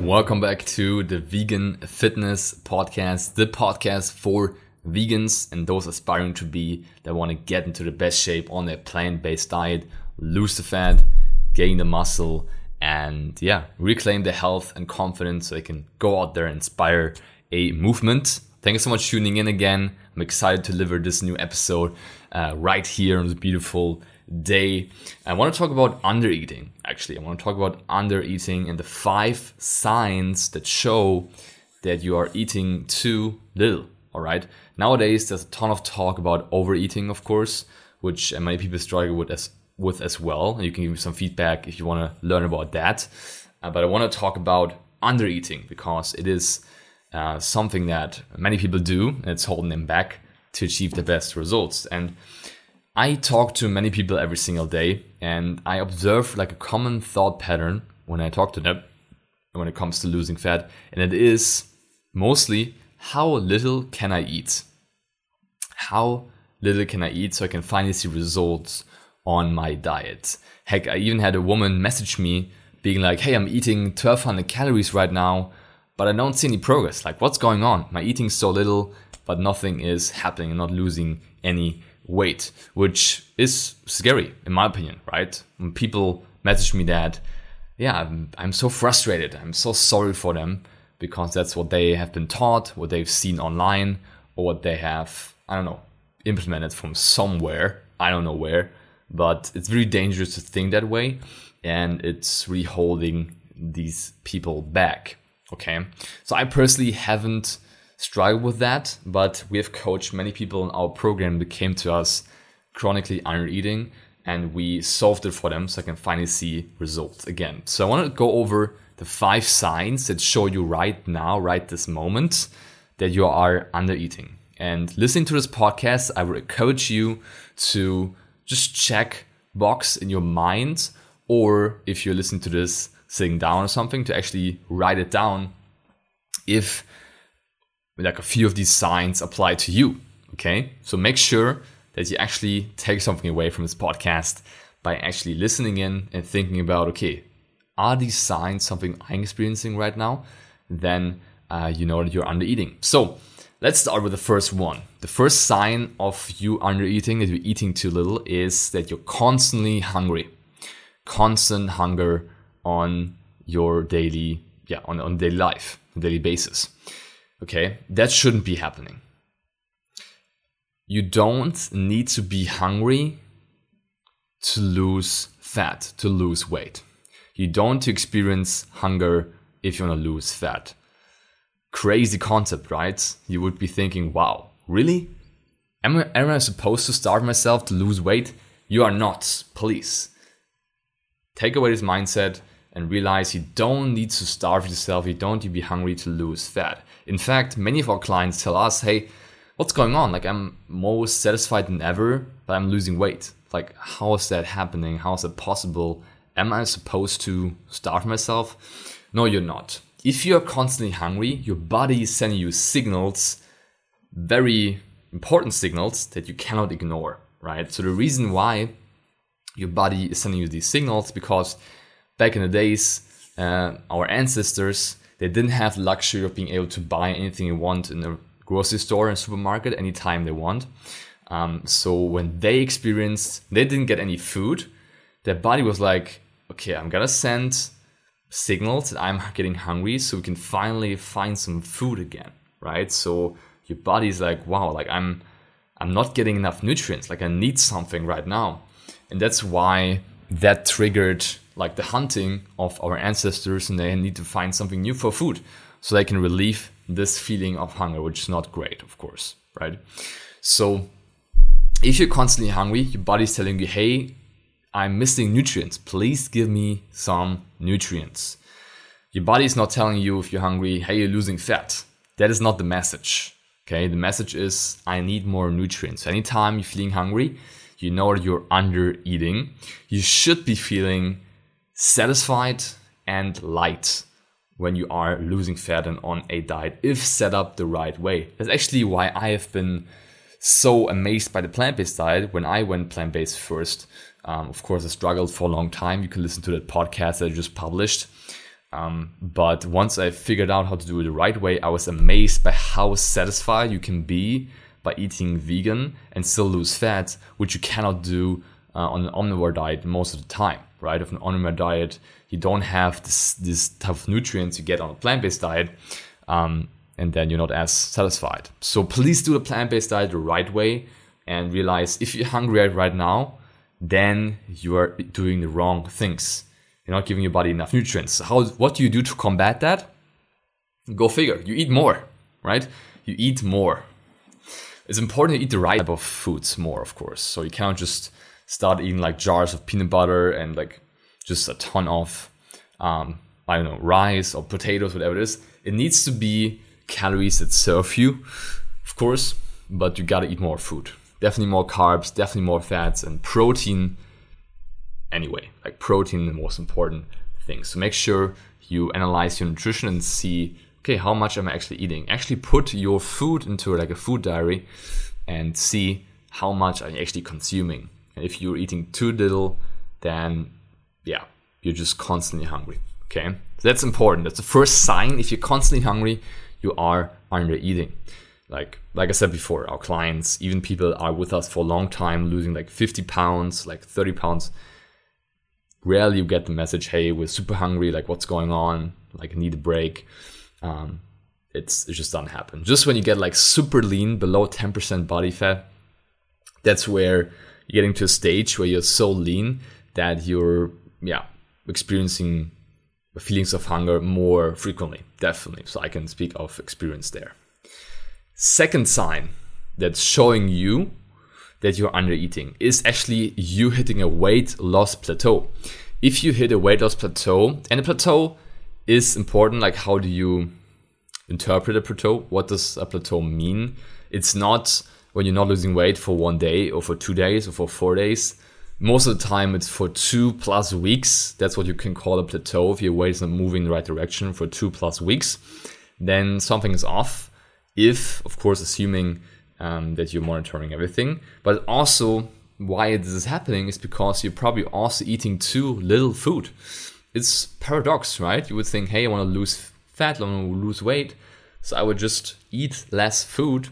Welcome back to the Vegan Fitness Podcast, the podcast for vegans and those aspiring to be that want to get into the best shape on their plant based diet, lose the fat, gain the muscle, and yeah, reclaim the health and confidence so they can go out there and inspire a movement. Thank you so much for tuning in again. I'm excited to deliver this new episode uh, right here on this beautiful day. I want to talk about undereating, actually. I want to talk about undereating and the five signs that show that you are eating too little. All right. Nowadays, there's a ton of talk about overeating, of course, which many people struggle with as with as well. And you can give me some feedback if you want to learn about that. Uh, but I want to talk about undereating because it is uh, something that many people do, and it's holding them back to achieve the best results. And I talk to many people every single day, and I observe like a common thought pattern when I talk to them when it comes to losing fat, and it is mostly how little can I eat? How little can I eat so I can finally see results on my diet? Heck, I even had a woman message me being like, hey, I'm eating 1200 calories right now, but I don't see any progress. Like, what's going on? My eating so little, but nothing is happening. I'm not losing any weight, which is scary in my opinion, right? When people message me that, yeah, I'm, I'm so frustrated. I'm so sorry for them because that's what they have been taught, what they've seen online, or what they have, I don't know, implemented from somewhere. I don't know where, but it's very dangerous to think that way. And it's really holding these people back. Okay. So I personally haven't struggle with that, but we have coached many people in our program that came to us chronically under eating and we solved it for them so I can finally see results again. So I want to go over the five signs that show you right now, right this moment, that you are under eating. And listening to this podcast, I would encourage you to just check box in your mind, or if you're listening to this sitting down or something, to actually write it down if like a few of these signs apply to you. Okay. So make sure that you actually take something away from this podcast by actually listening in and thinking about, okay, are these signs something I'm experiencing right now? Then uh, you know that you're under eating. So let's start with the first one. The first sign of you under eating, that you're eating too little, is that you're constantly hungry. Constant hunger on your daily, yeah, on, on daily life, daily basis. Okay, that shouldn't be happening. You don't need to be hungry to lose fat, to lose weight. You don't experience hunger if you want to lose fat. Crazy concept, right? You would be thinking, wow, really? Am I, am I supposed to starve myself to lose weight? You are not, please. Take away this mindset and realize you don't need to starve yourself, you don't need to be hungry to lose fat. In fact, many of our clients tell us, hey, what's going on? Like, I'm more satisfied than ever, but I'm losing weight. Like, how is that happening? How is it possible? Am I supposed to starve myself? No, you're not. If you're constantly hungry, your body is sending you signals, very important signals that you cannot ignore, right? So, the reason why your body is sending you these signals because back in the days, uh, our ancestors they didn't have luxury of being able to buy anything you want in a grocery store and supermarket anytime they want. Um, so when they experienced, they didn't get any food. Their body was like, okay, I'm gonna send signals that I'm getting hungry, so we can finally find some food again, right? So your body's like, wow, like I'm, I'm not getting enough nutrients. Like I need something right now, and that's why that triggered like the hunting of our ancestors and they need to find something new for food so they can relieve this feeling of hunger which is not great of course right so if you're constantly hungry your body's telling you hey i'm missing nutrients please give me some nutrients Your body is not telling you if you're hungry, hey, you're losing fat. That is not the message. Okay, the message is I need more nutrients. Anytime you're feeling hungry, you know you're under eating. You should be feeling satisfied and light when you are losing fat and on a diet if set up the right way. That's actually why I have been so amazed by the plant based diet when I went plant based first. Um, of course, I struggled for a long time. You can listen to that podcast that I just published. Um, but once I figured out how to do it the right way, I was amazed by how satisfied you can be by eating vegan and still lose fat, which you cannot do uh, on an omnivore diet most of the time, right? Of an omnivore diet, you don't have this, this type of nutrients you get on a plant-based diet, um, and then you're not as satisfied. So please do the plant-based diet the right way and realize if you're hungry right now, then you are doing the wrong things. You're not giving your body enough nutrients. How? What do you do to combat that? Go figure. You eat more, right? You eat more it's important to eat the right type of foods more, of course. So you cannot just start eating like jars of peanut butter and like just a ton of, um, I don't know, rice or potatoes, whatever it is. It needs to be calories that serve you, of course, but you gotta eat more food. Definitely more carbs, definitely more fats, and protein. Anyway, like protein, the most important thing. So make sure you analyze your nutrition and see okay, how much am I actually eating? Actually put your food into like a food diary and see how much are you actually consuming. And if you're eating too little, then yeah, you're just constantly hungry. Okay, so that's important. That's the first sign. If you're constantly hungry, you are under eating. Like like I said before, our clients, even people are with us for a long time, losing like 50 pounds, like 30 pounds. Rarely you get the message, "Hey, we're super hungry. Like, what's going on? Like, need a break." um, it's it just doesn't happen. Just when you get like super lean, below 10% body fat, that's where you're getting to a stage where you're so lean that you're yeah experiencing feelings of hunger more frequently. Definitely, so I can speak of experience there. Second sign that's showing you that you're under eating is actually you hitting a weight loss plateau. If you hit a weight loss plateau, and a plateau is important. Like, how do you interpret a plateau? What does a plateau mean? It's not when you're not losing weight for one day or for two days or for four days. Most of the time, it's for two plus weeks. That's what you can call a plateau. If your weight is not moving in the right direction for two plus weeks, then something is off. If, of course, assuming um, that you're monitoring everything, but also why this is happening is because you're probably also eating too little food it's paradox, right? You would think, hey, I want to lose fat, I want to lose weight, so I would just eat less food.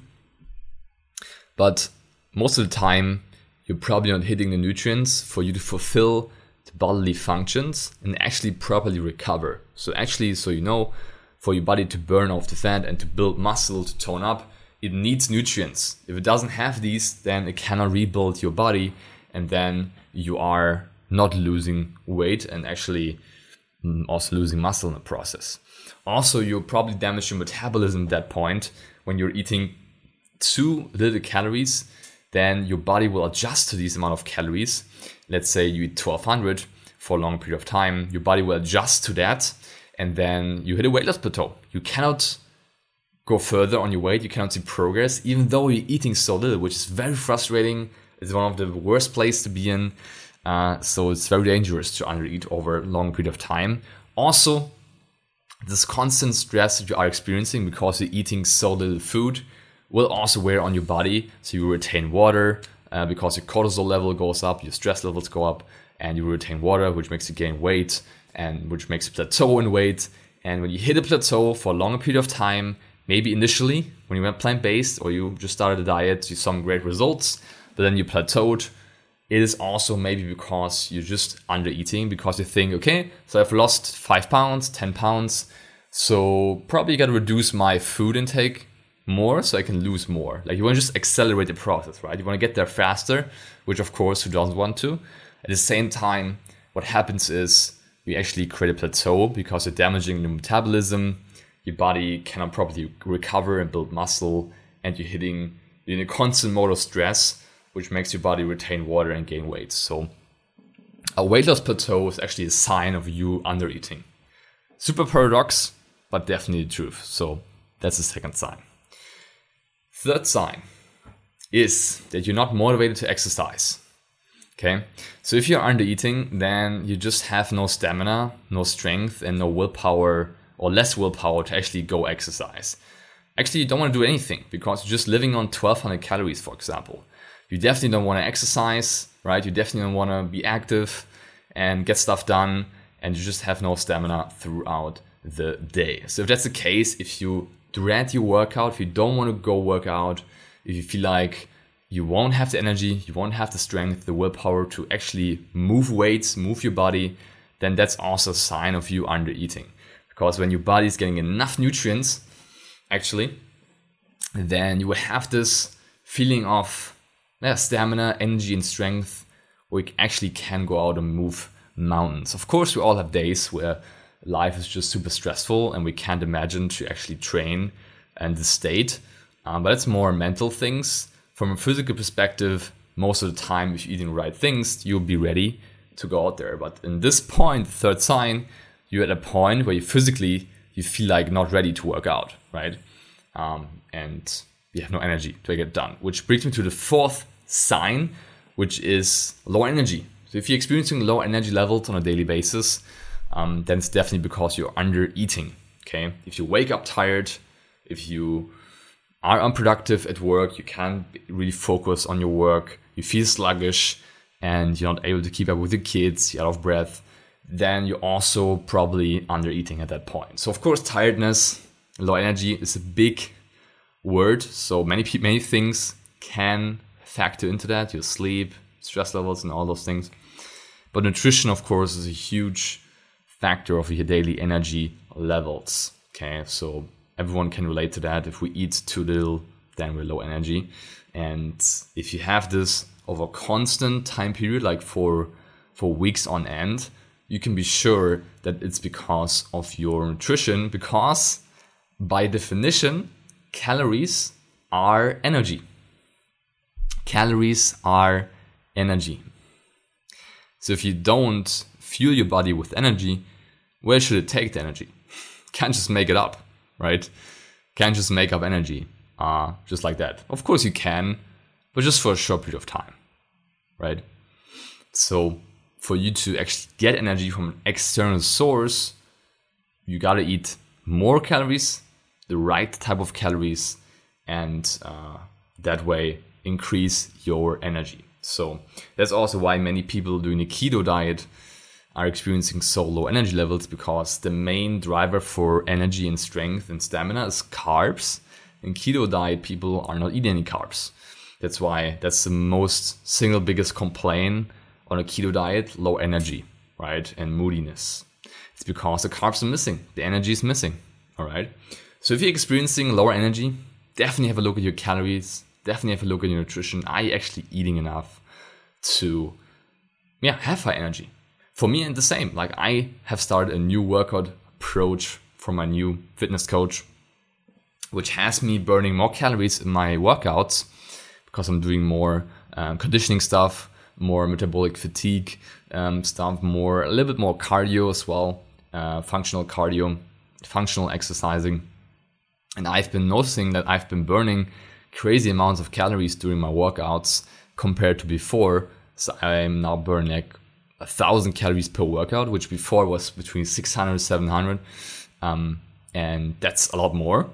But most of the time, you're probably not hitting the nutrients for you to fulfill the bodily functions and actually properly recover. So actually, so you know, for your body to burn off the fat and to build muscle to tone up, it needs nutrients. If it doesn't have these, then it cannot rebuild your body, and then you are not losing weight and actually mm, also losing muscle in the process. Also, you'll probably damage your metabolism at that point when you're eating too little calories. Then your body will adjust to these amount of calories. Let's say you eat 1200 for a long period of time, your body will adjust to that, and then you hit a weight loss plateau. You cannot go further on your weight. You cannot see progress, even though you're eating so little, which is very frustrating. It's one of the worst places to be in. Uh, so it's very dangerous to undereat over a long period of time. Also, this constant stress that you are experiencing because you're eating so little food will also wear on your body. So you retain water uh, because your cortisol level goes up, your stress levels go up, and you retain water, which makes you gain weight and which makes you plateau in weight. And when you hit a plateau for a longer period of time, maybe initially when you went plant based or you just started a diet, you saw some great results, but then you plateaued it is also maybe because you're just under eating because you think, okay, so I've lost five pounds, 10 pounds. So probably got to reduce my food intake more so I can lose more. Like you want to just accelerate the process, right? You want to get there faster, which of course who doesn't want to. At the same time, what happens is we actually create a plateau because you're damaging your metabolism. Your body cannot properly recover and build muscle, and you're hitting in a constant mode of stress which makes your body retain water and gain weight. So a weight loss plateau is actually a sign of you under eating. Super paradox, but definitely the truth. So that's the second sign. Third sign is that you're not motivated to exercise. Okay, so if you're under eating, then you just have no stamina, no strength, and no willpower or less willpower to actually go exercise. Actually, you don't want to do anything because you're just living on 1200 calories, for example. You definitely don't want to exercise, right? You definitely don't want to be active and get stuff done, and you just have no stamina throughout the day. So if that's the case, if you dread your workout, if you don't want to go work out, if you feel like you won't have the energy, you won't have the strength, the willpower to actually move weights, move your body, then that's also a sign of you under eating. Because when your body is getting enough nutrients, actually, then you will have this feeling of yeah, stamina, energy, and strength where you actually can go out and move mountains. Of course, we all have days where life is just super stressful and we can't imagine to actually train and the state. Um, but it's more mental things. From a physical perspective, most of the time, if you're eating the right things, you'll be ready to go out there. But in this point, third sign, you're at a point where you physically you feel like not ready to work out, right? Um, and you have no energy to get done. Which brings me to the fourth sign, which is low energy. So if you're experiencing low energy levels on a daily basis, um, then it's definitely because you're under eating. Okay, if you wake up tired, if you are unproductive at work, you can't really focus on your work, you feel sluggish, and you're not able to keep up with your kids, you're out of breath, then you're also probably under eating at that point. So of course, tiredness, low energy is a big word. So many many things can factor into that. Your sleep, stress levels, and all those things. But nutrition, of course, is a huge factor of your daily energy levels. Okay, so everyone can relate to that. If we eat too little, then we're low energy. And if you have this over a constant time period, like for for weeks on end, you can be sure that it's because of your nutrition, because by definition, calories are energy. Calories are energy. So if you don't fuel your body with energy, where should it take the energy? Can't just make it up, right? Can't just make up energy uh, just like that. Of course you can, but just for a short period of time, right? So for you to actually get energy from an external source, you gotta eat more calories, the right type of calories, and uh, that way increase your energy. So that's also why many people doing a keto diet are experiencing so low energy levels because the main driver for energy and strength and stamina is carbs. In keto diet, people are not eating any carbs. That's why that's the most single biggest complaint on a keto diet, low energy, right? And moodiness. It's because the carbs are missing, the energy is missing, all right? So if you're experiencing lower energy, definitely have a look at your calories, definitely have a look at your nutrition. Are you actually eating enough to yeah, have high energy? For me, and the same. Like I have started a new workout approach for my new fitness coach, which has me burning more calories in my workouts because I'm doing more um, conditioning stuff, more metabolic fatigue um, stuff, more a little bit more cardio as well, uh, functional cardio, functional exercising. And I've been noticing that I've been burning crazy amounts of calories during my workouts compared to before. So I'm now burning like a thousand calories per workout, which before was between 600 and 700. Um, and that's a lot more.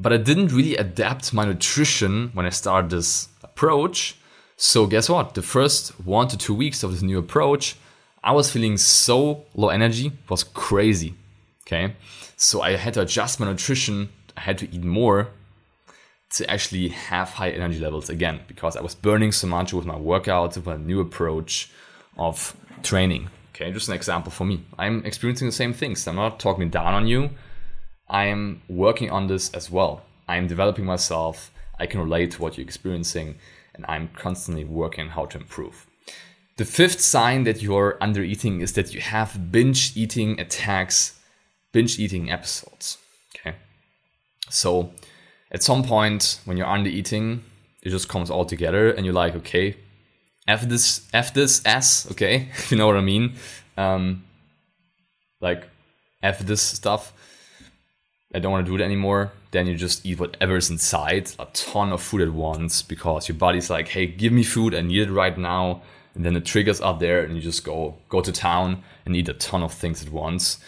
But I didn't really adapt my nutrition when I started this approach so guess what? The first one to two weeks of this new approach, I was feeling so low energy, was crazy. Okay. So I had to adjust my nutrition. I had to eat more to actually have high energy levels again because I was burning so much with my workouts, with my new approach of training. Okay, just an example for me. I'm experiencing the same things. I'm not talking down on you. I am working on this as well. I am developing myself. I can relate to what you're experiencing and I'm constantly working how to improve. The fifth sign that you're under eating is that you have binge eating attacks, binge eating episodes. Okay. So at some point when you're under eating, it just comes all together and you're like, okay, F this, F this S, okay, if you know what I mean. Um, like f this stuff, I don't want to do it anymore. Then you just eat whatever's inside, a ton of food at once, because your body's like, hey, give me food, I need it right now. And then the triggers are there, and you just go go to town and eat a ton of things at once.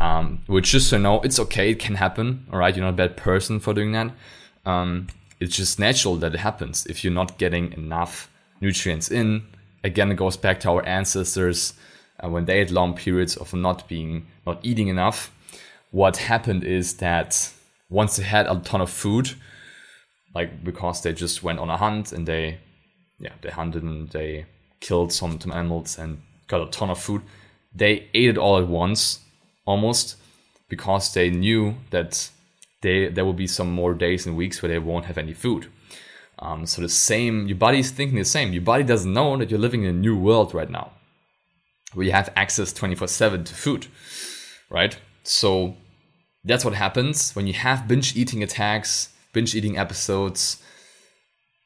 Um, which just so you know, it's okay, it can happen. All right, you're not a bad person for doing that. Um, it's just natural that it happens if you're not getting enough nutrients in. Again, it goes back to our ancestors uh, when they had long periods of not being not eating enough. What happened is that once they had a ton of food, like because they just went on a hunt and they, yeah, they hunted and they killed some, some animals and got a ton of food, they ate it all at once, almost, because they knew that they there will be some more days and weeks where they won't have any food. Um, so the same, your body is thinking the same. Your body doesn't know that you're living in a new world right now, where you have access 24/7 to food, right? So that's what happens when you have binge eating attacks, binge eating episodes.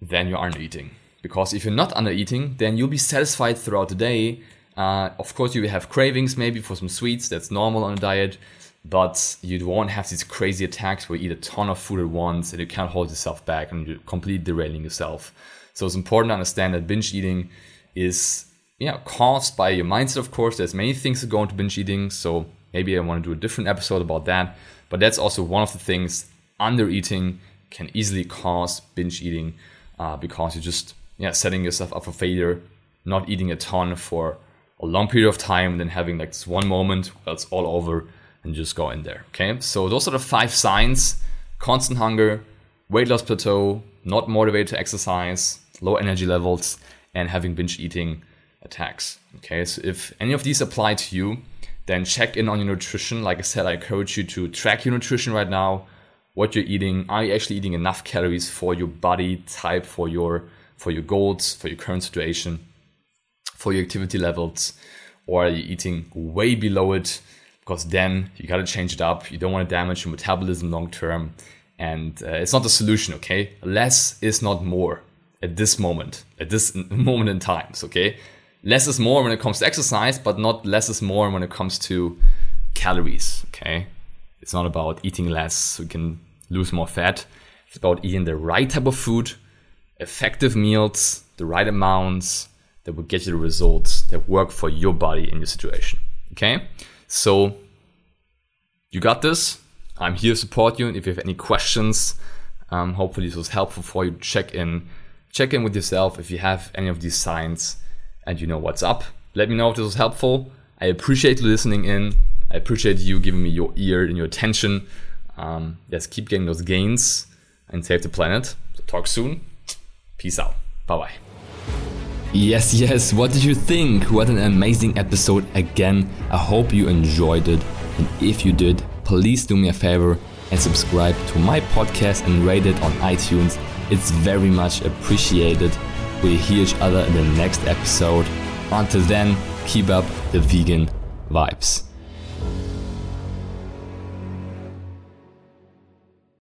Then you aren't eating because if you're not under eating, then you'll be satisfied throughout the day. Uh, of course, you will have cravings maybe for some sweets. That's normal on a diet but you won't have these crazy attacks where you eat a ton of food at once and you can't hold yourself back and you're completely derailing yourself. So it's important to understand that binge eating is yeah caused by your mindset. Of course, there's many things that go into binge eating. So maybe I want to do a different episode about that. But that's also one of the things under eating can easily cause binge eating uh, because you're just yeah setting yourself up for failure, not eating a ton for a long period of time, and then having like this one moment where it's all over and just go in there. Okay, so those are the five signs constant hunger, weight loss plateau, not motivated to exercise, low energy levels, and having binge eating attacks. Okay, so if any of these apply to you, then check in on your nutrition. Like I said, I encourage you to track your nutrition right now, what you're eating. Are you actually eating enough calories for your body type, for your for your goals, for your current situation, for your activity levels, or are you eating way below it? Because then you got to change it up. You don't want to damage your metabolism long term. And uh, it's not the solution, okay? Less is not more at this moment, at this moment in times, okay? Less is more when it comes to exercise, but not less is more when it comes to calories, okay? It's not about eating less so you can lose more fat. It's about eating the right type of food, effective meals, the right amounts that will get you the results that work for your body in your situation, okay? So you got this. I'm here to support you. And if you have any questions, um, hopefully this was helpful for you. Check in, check in with yourself if you have any of these signs and you know what's up. Let me know if this was helpful. I appreciate you listening in. I appreciate you giving me your ear and your attention. Um, let's keep getting those gains and save the planet. So talk soon. Peace out. Bye bye. Yes, yes, what did you think? What an amazing episode again. I hope you enjoyed it. And if you did, please do me a favor and subscribe to my podcast and rate it on iTunes. It's very much appreciated. We'll hear each other in the next episode. Until then, keep up the vegan vibes.